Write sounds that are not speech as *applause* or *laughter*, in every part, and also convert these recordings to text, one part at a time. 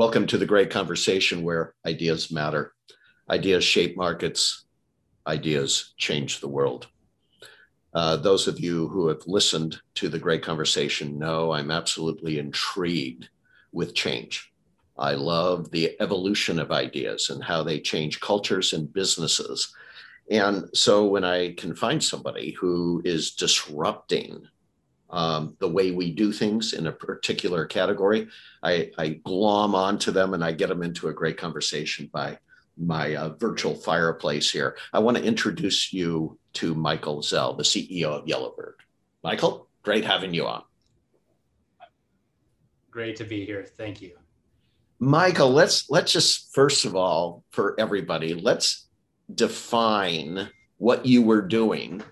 Welcome to the great conversation where ideas matter. Ideas shape markets, ideas change the world. Uh, those of you who have listened to the great conversation know I'm absolutely intrigued with change. I love the evolution of ideas and how they change cultures and businesses. And so when I can find somebody who is disrupting um, the way we do things in a particular category, I, I glom onto them and I get them into a great conversation by my uh, virtual fireplace here. I want to introduce you to Michael Zalle, the CEO of Yellowbird. Michael, great having you on. Great to be here. Thank you. Michael, let's let's just first of all for everybody, let's define what you were doing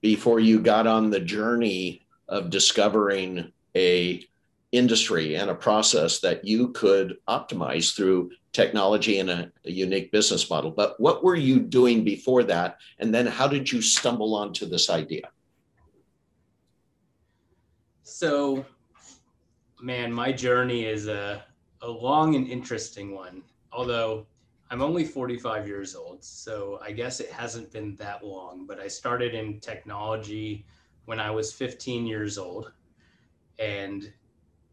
before you got on the journey of discovering a industry and a process that you could optimize through technology and a, a, unique business model. But what were you doing before that? And then how did you stumble onto this idea? So, man, my journey is a, a long and interesting one. Although I'm only 45 years old, so I guess it hasn't been that long, but I started in technology when I was 15 years old. And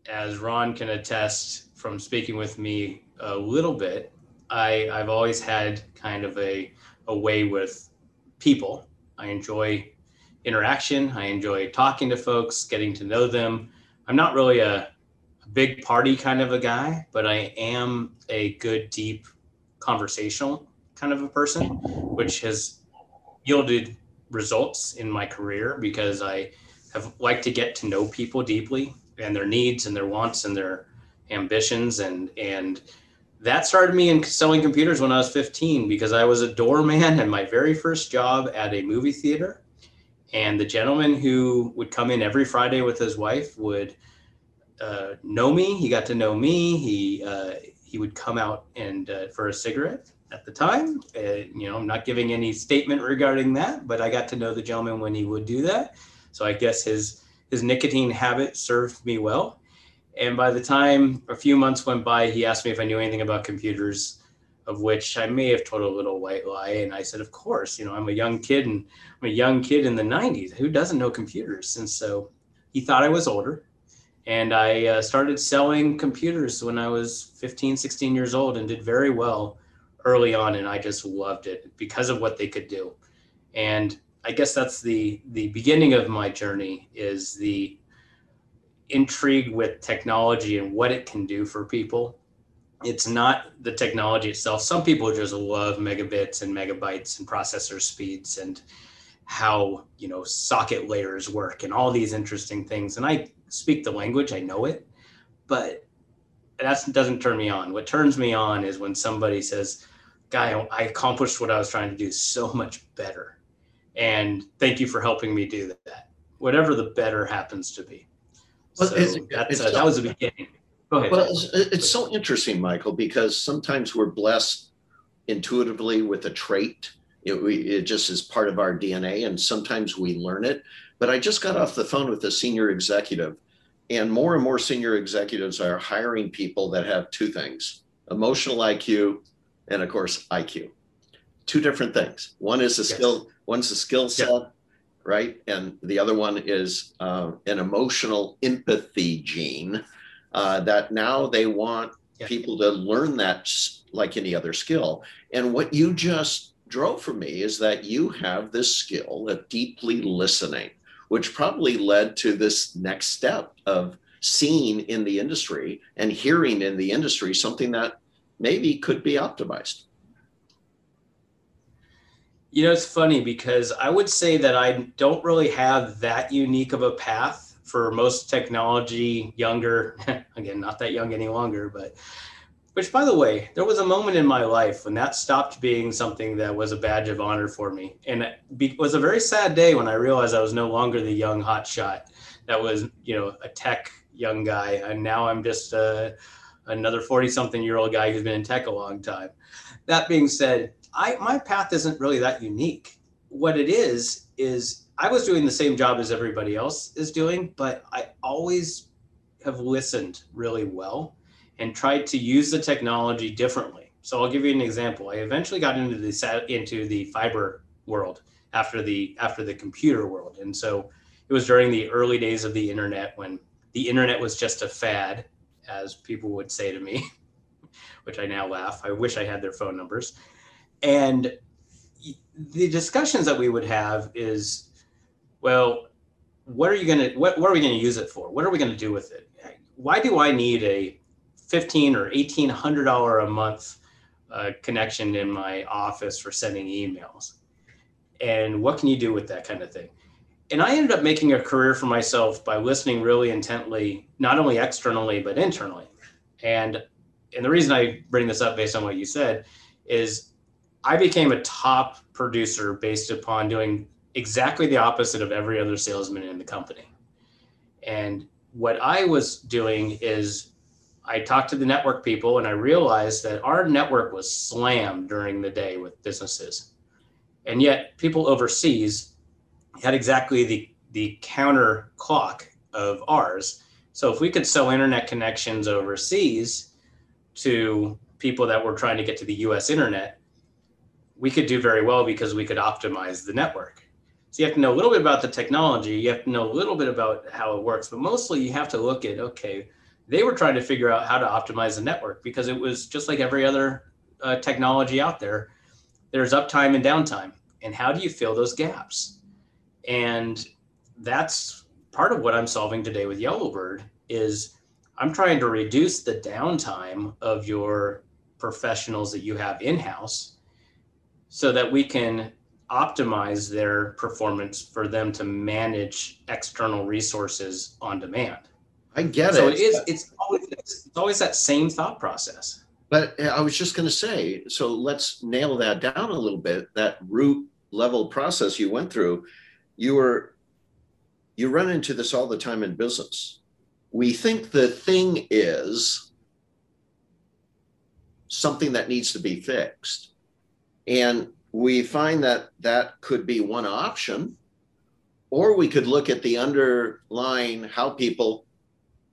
as Ron can attest from speaking with me a little bit, I, I've always had kind of a, a way with people. I enjoy interaction. I enjoy talking to folks, getting to know them. I'm not really a, a big party kind of a guy, but I am a good, deep conversational kind of a person, which has yielded results in my career because I have liked to get to know people deeply and their needs and their wants and their ambitions and and that started me in selling computers when I was 15 because I was a doorman at my very first job at a movie theater. And the gentleman who would come in every Friday with his wife would uh, know me. He got to know me. He uh, he would come out and uh, for a cigarette at the time. Uh, you know, I'm not giving any statement regarding that, but I got to know the gentleman when he would do that. So I guess his his nicotine habit served me well. And by the time a few months went by, he asked me if I knew anything about computers, of which I may have told a little white lie. And I said, of course, you know, I'm a young kid and I'm a young kid in the 90s. Who doesn't know computers? And so he thought I was older and I uh, started selling computers when I was 15, 16 years old and did very well early on. And I just loved it because of what they could do. And I guess that's the, the beginning of my journey is the intrigue with technology and what it can do for people. It's not the technology itself. Some people just love megabits and megabytes and processor speeds and how you know socket layers work and all these interesting things and i speak the language, I know it, but that doesn't turn me on. What turns me on is when somebody says, "Guy, I accomplished what I was trying to do so much better," and thank you for helping me do that. Whatever the better happens to be. Well, so it's, it's so, that was the beginning. Go ahead. Well, it's, it's so interesting, Michael, because sometimes we're blessed intuitively with a trait. It, we, it just is part of our DNA, and sometimes we learn it. But I just got off the phone with a senior executive, and more and more senior executives are hiring people that have two things emotional IQ and, of course, IQ. Two different things. One is a yes. skill, one's a skill set, yeah. right? And the other one is uh, an emotional empathy gene uh, that now they want yeah. people to learn that like any other skill. And what you just drove for me is that you have this skill of deeply listening which probably led to this next step of seeing in the industry and hearing in the industry something that maybe could be optimized. You know, it's funny because I would say that I don't really have that unique of a path for most technology younger, *laughs* again, not that young any longer, but which, by the way, there was a moment in my life when that stopped being something that was a badge of honor for me. And it was a very sad day when I realized I was no longer the young hotshot that was, you know, a tech young guy. And now I'm just uh, another 40 something year old guy who's been in tech a long time. That being said, I, my path isn't really that unique. What it is, is I was doing the same job as everybody else is doing, but I always have listened really well and tried to use the technology differently. So I'll give you an example. I eventually got into the into the fiber world after the after the computer world, and so it was during the early days of the internet when the internet was just a fad, as people would say to me, *laughs* which I now laugh. I wish I had their phone numbers, and the discussions that we would have is, well, what are you gonna what, what are we gonna use it for? What are we gonna do with it? Why do I need a fifteen or eighteen hundred dollar a month uh, connection in my office for sending emails? And what can you do with that kind of thing? And I ended up making a career for myself by listening really intently, not only externally but internally. And and the reason I bring this up based on what you said is I became a top producer based upon doing exactly the opposite of every other salesman in the company. And what I was doing is I talked to the network people and I realized that our network was slammed during the day with businesses. And yet people overseas had exactly the, the counter clock of ours. So if we could sell internet connections overseas to people that were trying to get to the US internet, we could do very well because we could optimize the network. So you have to know a little bit about the technology, you have to know a little bit about how it works, but mostly you have to look at okay, they were trying to figure out how to optimize the network because it was just like every other uh, technology out there. There's uptime and downtime, and how do you fill those gaps? And that's part of what I'm solving today with Yellowbird is I'm trying to reduce the downtime of your professionals that you have in-house so that we can optimize their performance for them to manage external resources on demand. I get so it. So it is. It's always it's always that same thought process. But eh, I was just going to say, so let's nail that down a little bit. That root level process you went through, you were you run into this all the time in business. We think the thing is something that needs to be fixed and we find that that could be one option. Or we could look at the underlying how people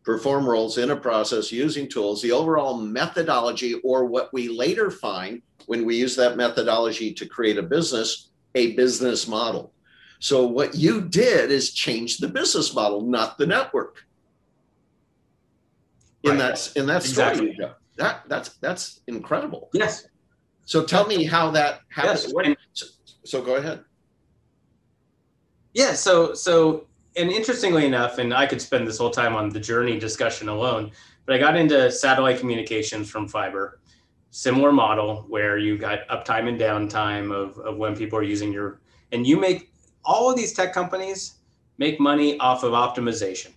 perform roles in a process using tools, the overall methodology, or what we later find when we use that methodology to create a business, a business model. So what you did is change the business model, not the network. In right. that in that story, exactly. that that's that's incredible. Yes, so tell me how that happens. Yes. So, so go ahead. Yeah. So so and interestingly enough, and I could spend this whole time on the journey discussion alone, but I got into satellite communications from fiber. Similar model where you got uptime and downtime of, of when people are using your and you make all of these tech companies make money off of optimization.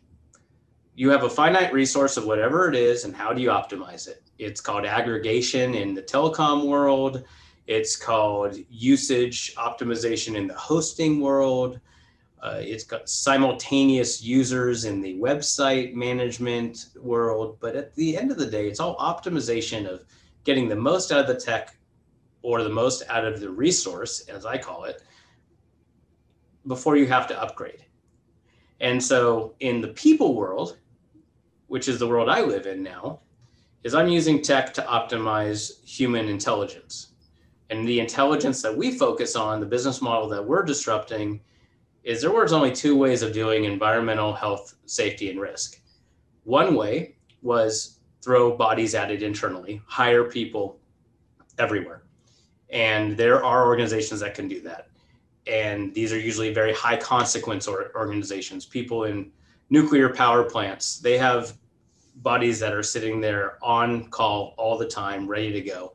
You have a finite resource of whatever it is, and how do you optimize it? It's called aggregation in the telecom world. It's called usage optimization in the hosting world. Uh, it's got simultaneous users in the website management world. But at the end of the day, it's all optimization of getting the most out of the tech or the most out of the resource, as I call it, before you have to upgrade. And so in the people world, which is the world I live in now, is I'm using tech to optimize human intelligence. And the intelligence that we focus on, the business model that we're disrupting, is there was only two ways of doing environmental health, safety, and risk. One way was throw bodies at it internally, hire people everywhere. And there are organizations that can do that. And these are usually very high consequence organizations, people in nuclear power plants. They have bodies that are sitting there on call all the time, ready to go.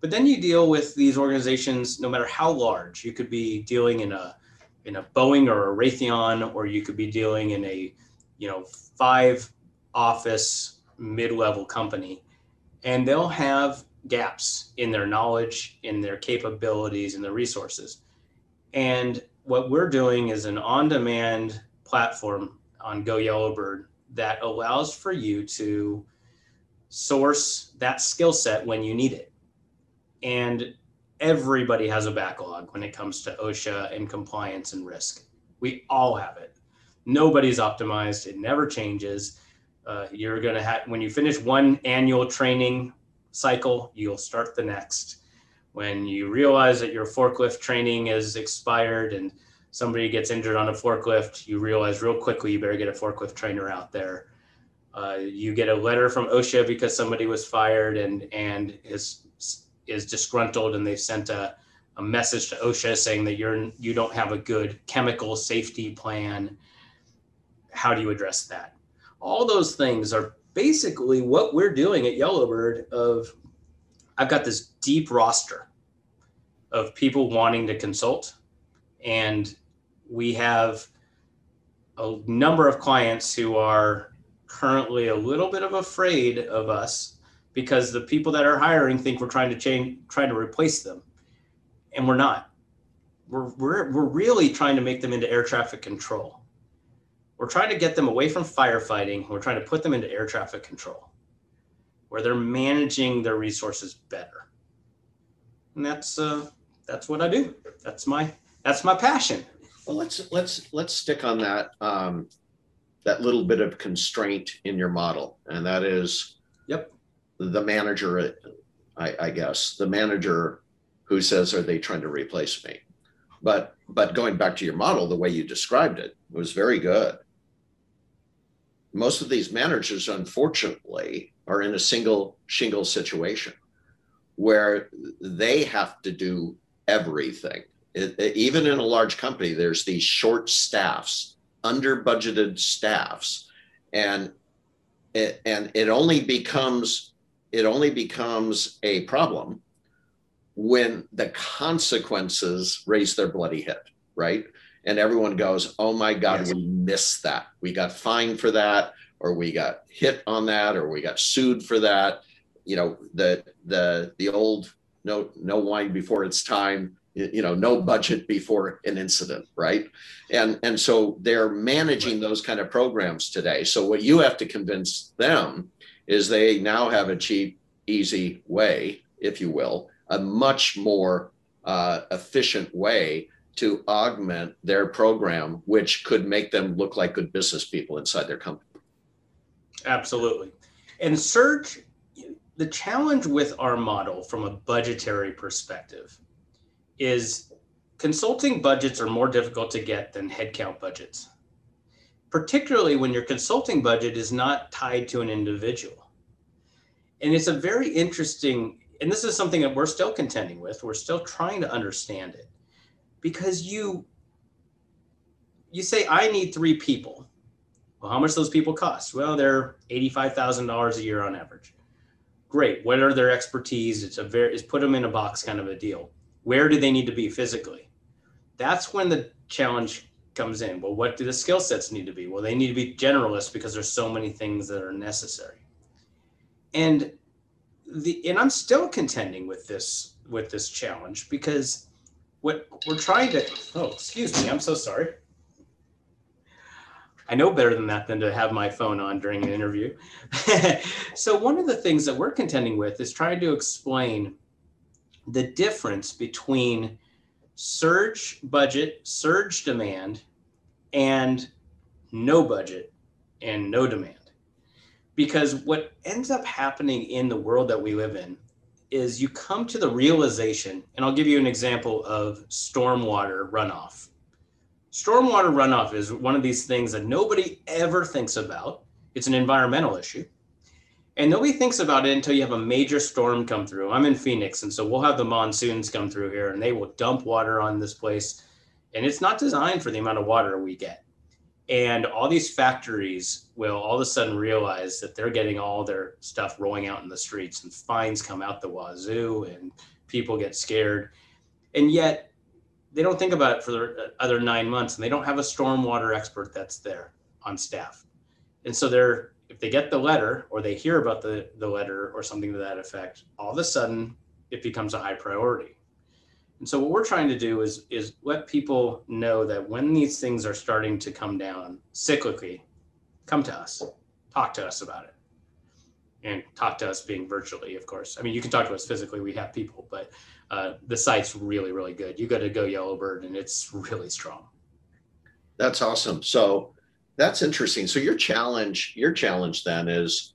But then you deal with these organizations, no matter how large. You could be dealing in a in a Boeing or a Raytheon, or you could be dealing in a you know five office mid-level company, and they'll have gaps in their knowledge, in their capabilities, in their resources. And what we're doing is an on-demand platform on Go Yellowbird that allows for you to source that skill set when you need it. And everybody has a backlog when it comes to OSHA and compliance and risk. We all have it. Nobody's optimized, it never changes. Uh, you're going to have, when you finish one annual training cycle, you'll start the next. When you realize that your forklift training is expired and somebody gets injured on a forklift, you realize real quickly you better get a forklift trainer out there. Uh, you get a letter from OSHA because somebody was fired and and is is disgruntled, and they sent a, a message to OSHA saying that you're you don't have a good chemical safety plan. How do you address that? All those things are basically what we're doing at Yellowbird. Of I've got this deep roster of people wanting to consult, and we have a number of clients who are currently a little bit of afraid of us because the people that are hiring think we're trying to change trying to replace them and we're not. We're, we're, we're really trying to make them into air traffic control. We're trying to get them away from firefighting. We're trying to put them into air traffic control where they're managing their resources better and that's uh that's what i do that's my that's my passion well, let's let's let's stick on that um, that little bit of constraint in your model, and that is, yep, the manager. I, I guess the manager who says, "Are they trying to replace me?" But but going back to your model, the way you described it was very good. Most of these managers, unfortunately, are in a single shingle situation where they have to do everything it, it, even in a large company, there's these short staffs, under budgeted staffs, and it, and it only becomes it only becomes a problem when the consequences raise their bloody head, right? And everyone goes, "Oh my God, yes. we missed that. We got fined for that, or we got hit on that, or we got sued for that." You know, the the the old no no wine before it's time you know no budget before an incident right? And and so they're managing those kind of programs today. So what you have to convince them is they now have a cheap easy way if you will a much more uh, efficient way to augment their program which could make them look like good business people inside their company absolutely and search, the challenge with our model from a budgetary perspective is consulting budgets are more difficult to get than headcount budgets, particularly when your consulting budget is not tied to an individual. And it's a very interesting, and this is something that we're still contending with. We're still trying to understand it because you you say I need three people. Well, how much those people cost? Well, they're eighty-five thousand dollars a year on average. Great. What are their expertise? It's a very it's put them in a box kind of a deal. Where do they need to be physically? That's when the challenge comes in. Well, what do the skill sets need to be? Well, they need to be generalists because there's so many things that are necessary. And the and I'm still contending with this with this challenge because what we're trying to oh excuse me i'm so sorry i know better than that than to have my phone on during an interview *laughs* so one of the things that we're contending with is trying to explain the difference between surge budget, surge demand, and no budget and no demand. Because what ends up happening in the world that we live in is you come to the realization, and I'll give you an example of stormwater runoff. Stormwater runoff is one of these things that nobody ever thinks about. It's an environmental issue and nobody thinks about it until you have a major storm come through. I'm in Phoenix, and so we'll have the monsoons come through here, and they will dump water on this place, and it's not designed for the amount of water we get. And all these factories will all of a sudden realize that they're getting all their stuff rolling out in the streets, and fines come out the wazoo, and people get scared. And yet, they don't think about it for the other nine months, and they don't have a stormwater expert that's there on staff. And so they're if they get the letter or they hear about the, the letter or something to that effect, all of a sudden it becomes a high priority. And so what we're trying to do is is let people know that when these things are starting to come down cyclically, come to us, talk to us about it. And talk to us being virtually, of course. I mean, you can talk to us physically. We have people, but uh, the site's really, really good. You got to go Yellowbird, and it's really strong. That's awesome. So That's interesting. So your challenge, your challenge then is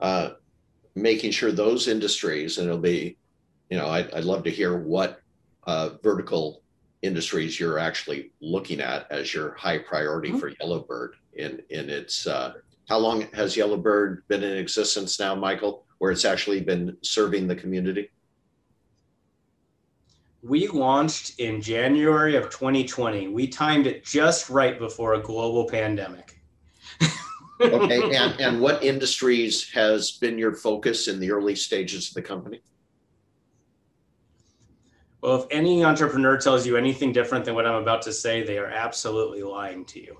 uh, making sure those industries, and it'll be, you know, I'd, I'd love to hear what uh, vertical industries you're actually looking at as your high priority mm-hmm. for Yellowbird in in its. How long has Yellowbird been in existence now, Michael? Where it's actually been serving the community? We launched in January of 2020. We timed it just right before a global pandemic. okay, *laughs* and, and what industries has been your focus in the early stages of the company? Well, if any entrepreneur tells you anything different than what I'm about to say, they are absolutely lying to you.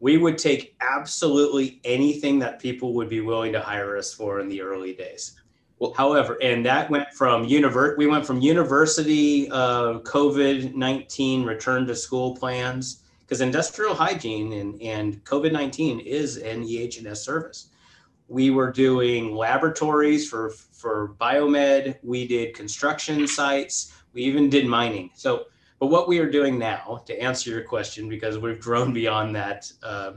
We would take absolutely anything that people would be willing to hire us for in the early days. Well, However, and that went from univer- we went from university uh, COVID 19 return to school plans because industrial hygiene and, and COVID 19 is an EH&S service. We were doing laboratories for, for biomed, we did construction sites, we even did mining. So, but what we are doing now, to answer your question, because we've grown *laughs* beyond that, uh,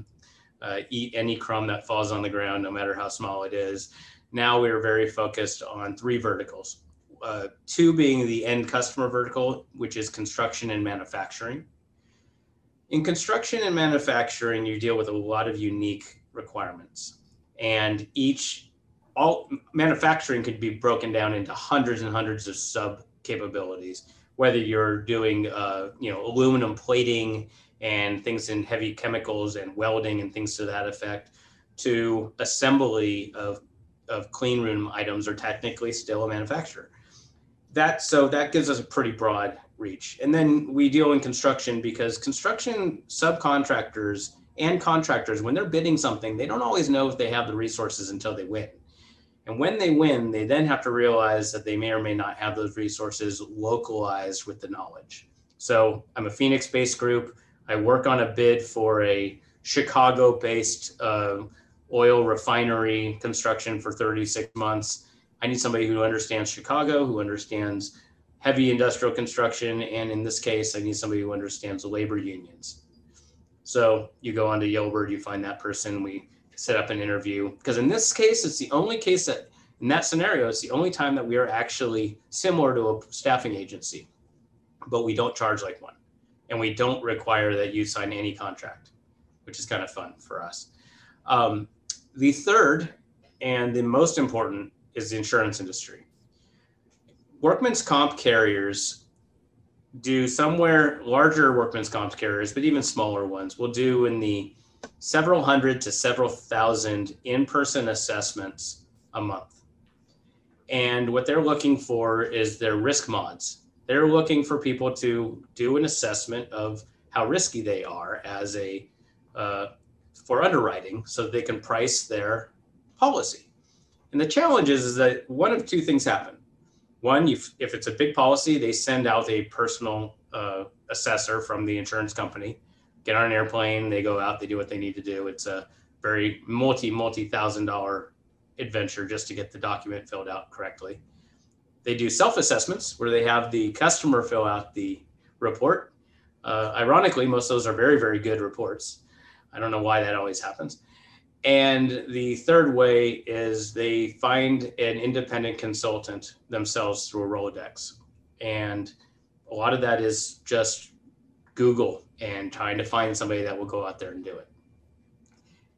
uh, eat any crumb that falls on the ground, no matter how small it is now we are very focused on three verticals. Uh, two being the end customer vertical, which is construction and manufacturing. In construction and manufacturing, you deal with a lot of unique requirements, and each all manufacturing could be broken down into hundreds and hundreds of sub capabilities. Whether you're doing, uh, you know, aluminum plating and things in heavy chemicals and welding and things to that effect, to assembly of of clean room items are technically still a manufacturer. That so that gives us a pretty broad reach. And then we deal in construction because construction subcontractors and contractors, when they're bidding something, they don't always know if they have the resources until they win. And when they win, they then have to realize that they may or may not have those resources localized with the knowledge. So I'm a Phoenix based group. I work on a bid for a Chicago based uh, oil refinery construction for 36 months. I need somebody who understands Chicago, who understands heavy industrial construction, and in this case, I need somebody who understands labor unions. So you go on to Yellowbird, you find that person, we set up an interview. Because in this case, it's the only case that, in that scenario, it's the only time that we are actually similar to a staffing agency, but we don't charge like one. And we don't require that you sign any contract, which is kind of fun for us. Um, the third and the most important is the insurance industry. Workman's comp carriers do somewhere larger workman's comp carriers, but even smaller ones will do in the several hundred to several thousand in person assessments a month. And what they're looking for is their risk mods. They're looking for people to do an assessment of how risky they are as a uh, for underwriting so they can price their policy. And the challenge is, is that one of two things happen. One, if it's a big policy, they send out a personal uh, assessor from the insurance company, get on an airplane, they go out, they do what they need to do. It's a very multi, multi thousand dollar adventure just to get the document filled out correctly. They do self assessments where they have the customer fill out the report. Uh, ironically, most of those are very, very good reports. I don't know why that always happens. And the third way is they find an independent consultant themselves through a Rolodex. And a lot of that is just Google and trying to find somebody that will go out there and do it.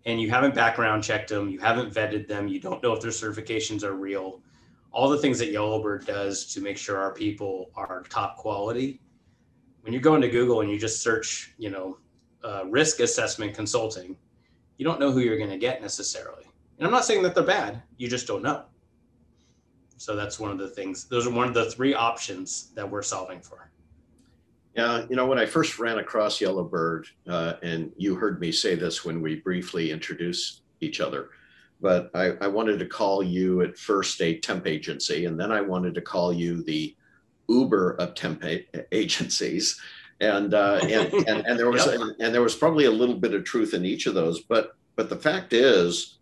And you haven't background checked them, you haven't vetted them, you don't know if their certifications are real. All the things that Yellowbird does to make sure our people are top quality. When you go into Google and you just search, you know, uh, risk assessment consulting, you don't know who you're going to get necessarily. And I'm not saying that they're bad, you just don't know. So that's one of the things, those are one of the three options that we're solving for. Yeah, you know, when I first ran across Yellowbird, uh, and you heard me say this when we briefly introduced each other, but I, I, wanted to call you at first a temp agency, and then I wanted to call you the Uber of temp agencies and uh, and, and, and there was *laughs* yep. and, and there was probably a little bit of truth in each of those. But but the fact is,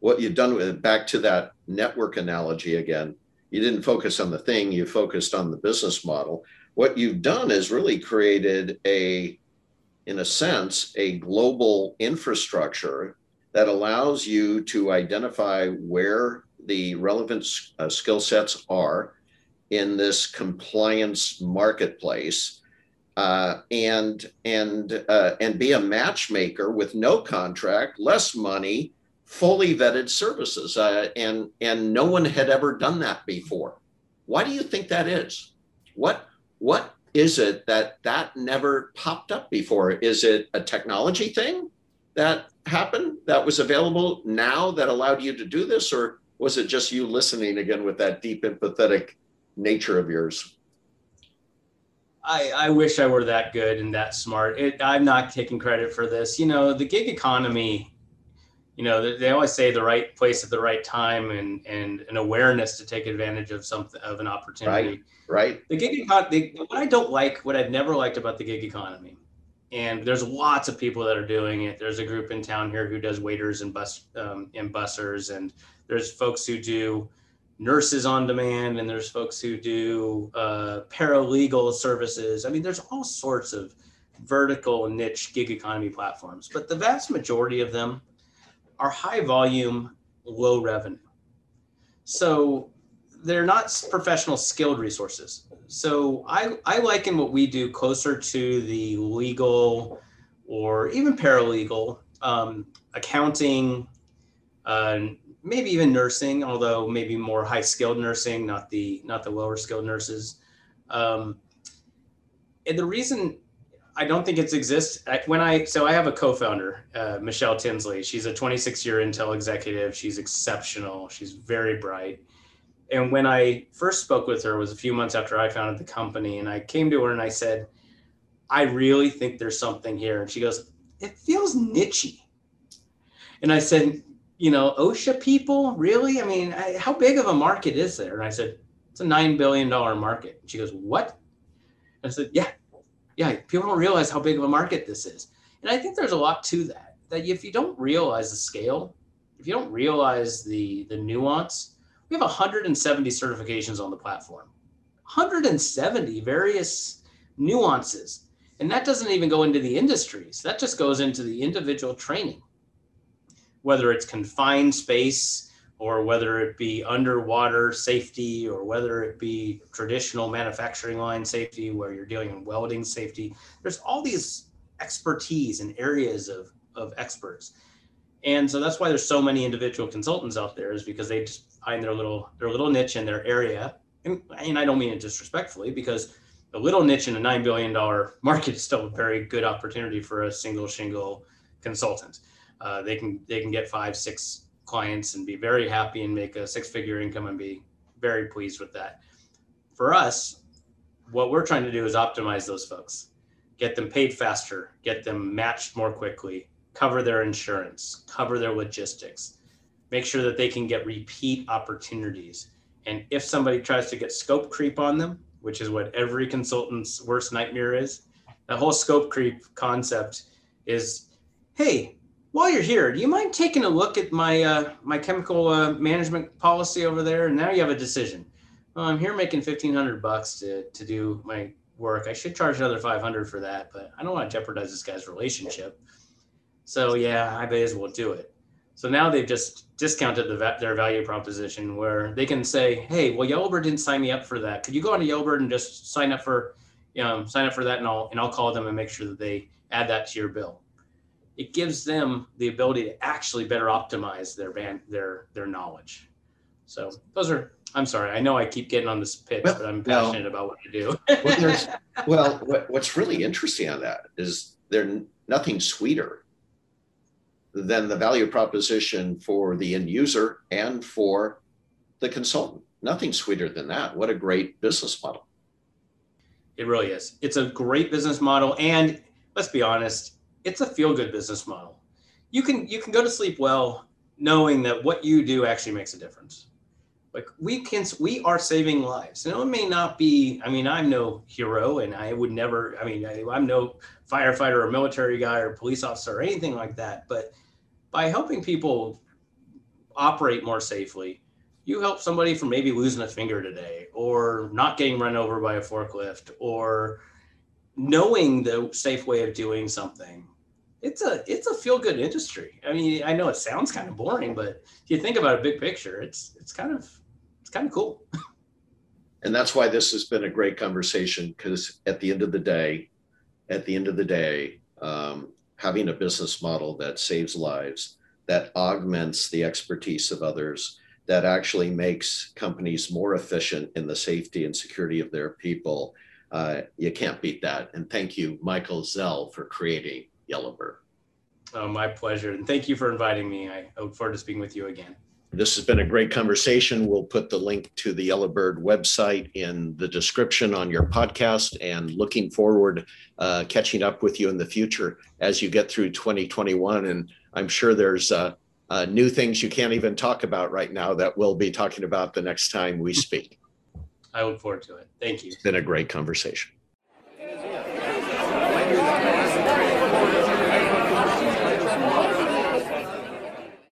what you've done with back to that network analogy again, you didn't focus on the thing, you focused on the business model. What you've done is really created a in a sense, a global infrastructure that allows you to identify where the relevant uh, skill sets are in this compliance marketplace uh, and and uh, and be a matchmaker with no contract, less money, fully vetted services, uh, and and no one had ever done that before. Why do you think that is? What what is it that that never popped up before? Is it a technology thing that happened that was available now that allowed you to do this, or was it just you listening again with that deep empathetic nature of yours? I, I wish I were that good and that smart. It, I'm not taking credit for this. You know, the gig economy, you know, they, they always say the right place at the right time and, and an awareness to take advantage of something, of an opportunity. Right, right. The gig economy, what I don't like, what I've never liked about the gig economy, and there's lots of people that are doing it. There's a group in town here who does waiters and bus um, and bussers, and there's folks who do nurses on demand and there's folks who do uh, paralegal services. I mean, there's all sorts of vertical niche gig economy platforms, but the vast majority of them are high volume, low revenue. So they're not professional skilled resources. So I, I liken what we do closer to the legal or even paralegal, um, accounting, uh, maybe even nursing, although maybe more high skilled nursing, not the not the lower skilled nurses. Um, and the reason I don't think it exists when I so I have a co-founder, uh, Michelle Tinsley. She's a 26 year Intel executive. She's exceptional. She's very bright. And when I first spoke with her was a few months after I founded the company, and I came to her and I said, "I really think there's something here." And she goes, "It feels nichey." And I said, you know, OSHA people, really? I mean, I, how big of a market is there? And I said, it's a $9 billion market. And she goes, what? And I said, yeah, yeah, people don't realize how big of a market this is. And I think there's a lot to that, that if you don't realize the scale, if you don't realize the, the nuance, we have 170 certifications on the platform, 170 various nuances. And that doesn't even go into the industries. That just goes into the individual training whether it's confined space or whether it be underwater safety or whether it be traditional manufacturing line safety where you're dealing in welding safety. There's all these expertise and areas of, of experts. And so that's why there's so many individual consultants out there is because they just find their little their little niche in their area. And, and i don't mean it disrespectfully because a little niche in a $9 billion *laughs* market is still a very good opportunity for a single shingle consultant. Uh, they can they can get five six clients and be very happy and make a six figure income and be very pleased with that. For us what we're trying to do is optimize those folks get them paid faster get them matched more quickly cover their insurance cover their logistics make sure that they can get repeat opportunities. And if somebody tries to get scope creep on them which is what every consultant's worst nightmare is the whole scope creep concept is hey while you're here, do you mind taking a look at my uh, my chemical uh, management policy over there? And now you have a decision. Well, I'm here making fifteen hundred bucks to to do my work. I should charge another five hundred for that, but I don't want to jeopardize this guy's relationship. So yeah, I may as well do it. So now they've just discounted the, their value proposition where they can say, "Hey, well, Yellowbird didn't sign me up for that. Could you go on to Yellowbird and just sign up for, know, sign up for that, and I'll and I'll call them and make sure that they add that to your bill." It gives them the ability to actually better optimize their van, their their knowledge. So those are. I'm sorry. I know I keep getting on this pitch, well, but I'm passionate well, about what I do. well, *laughs* well what, what's really interesting on that is there's nothing sweeter than the value proposition for the end user and for the consultant. Nothing sweeter than that. What a great business model. It really is. It's a great business model. And let's be honest, it's a feel good business model. You can you can go to sleep well knowing that what you do actually makes a difference. Like we can we are saving lives. And it may not be, I mean, I'm no hero and I would never, I mean, I, I'm no firefighter or military guy or police officer or anything like that. But by helping people operate more safely, you help somebody from maybe losing a finger today or not getting run over by a forklift or knowing the safe way of doing something, it's a it's a feel good industry. I mean, I know it sounds kind of boring, but if you think about a big picture, it's it's kind of it's kind of cool. *laughs* And that's why this has been a great conversation because at the end of the day, at the end of the day, um, having a business model that saves lives, that augments the expertise of others, that actually makes companies more efficient in the safety and security of their people, uh, you can't beat that. And thank you, Michael Zalle, for creating Yellowbird. Oh, my pleasure. And thank you for inviting me. I look forward to speaking with you again. This has been a great conversation. We'll put the link to the Yellowbird website in the description on your podcast and looking forward uh, catching up with you in the future as you get through 2021. And I'm sure there's uh, uh, new things you can't even talk about right now that we'll be talking about the next time we speak. I look forward to it. Thank you. It's been a great conversation.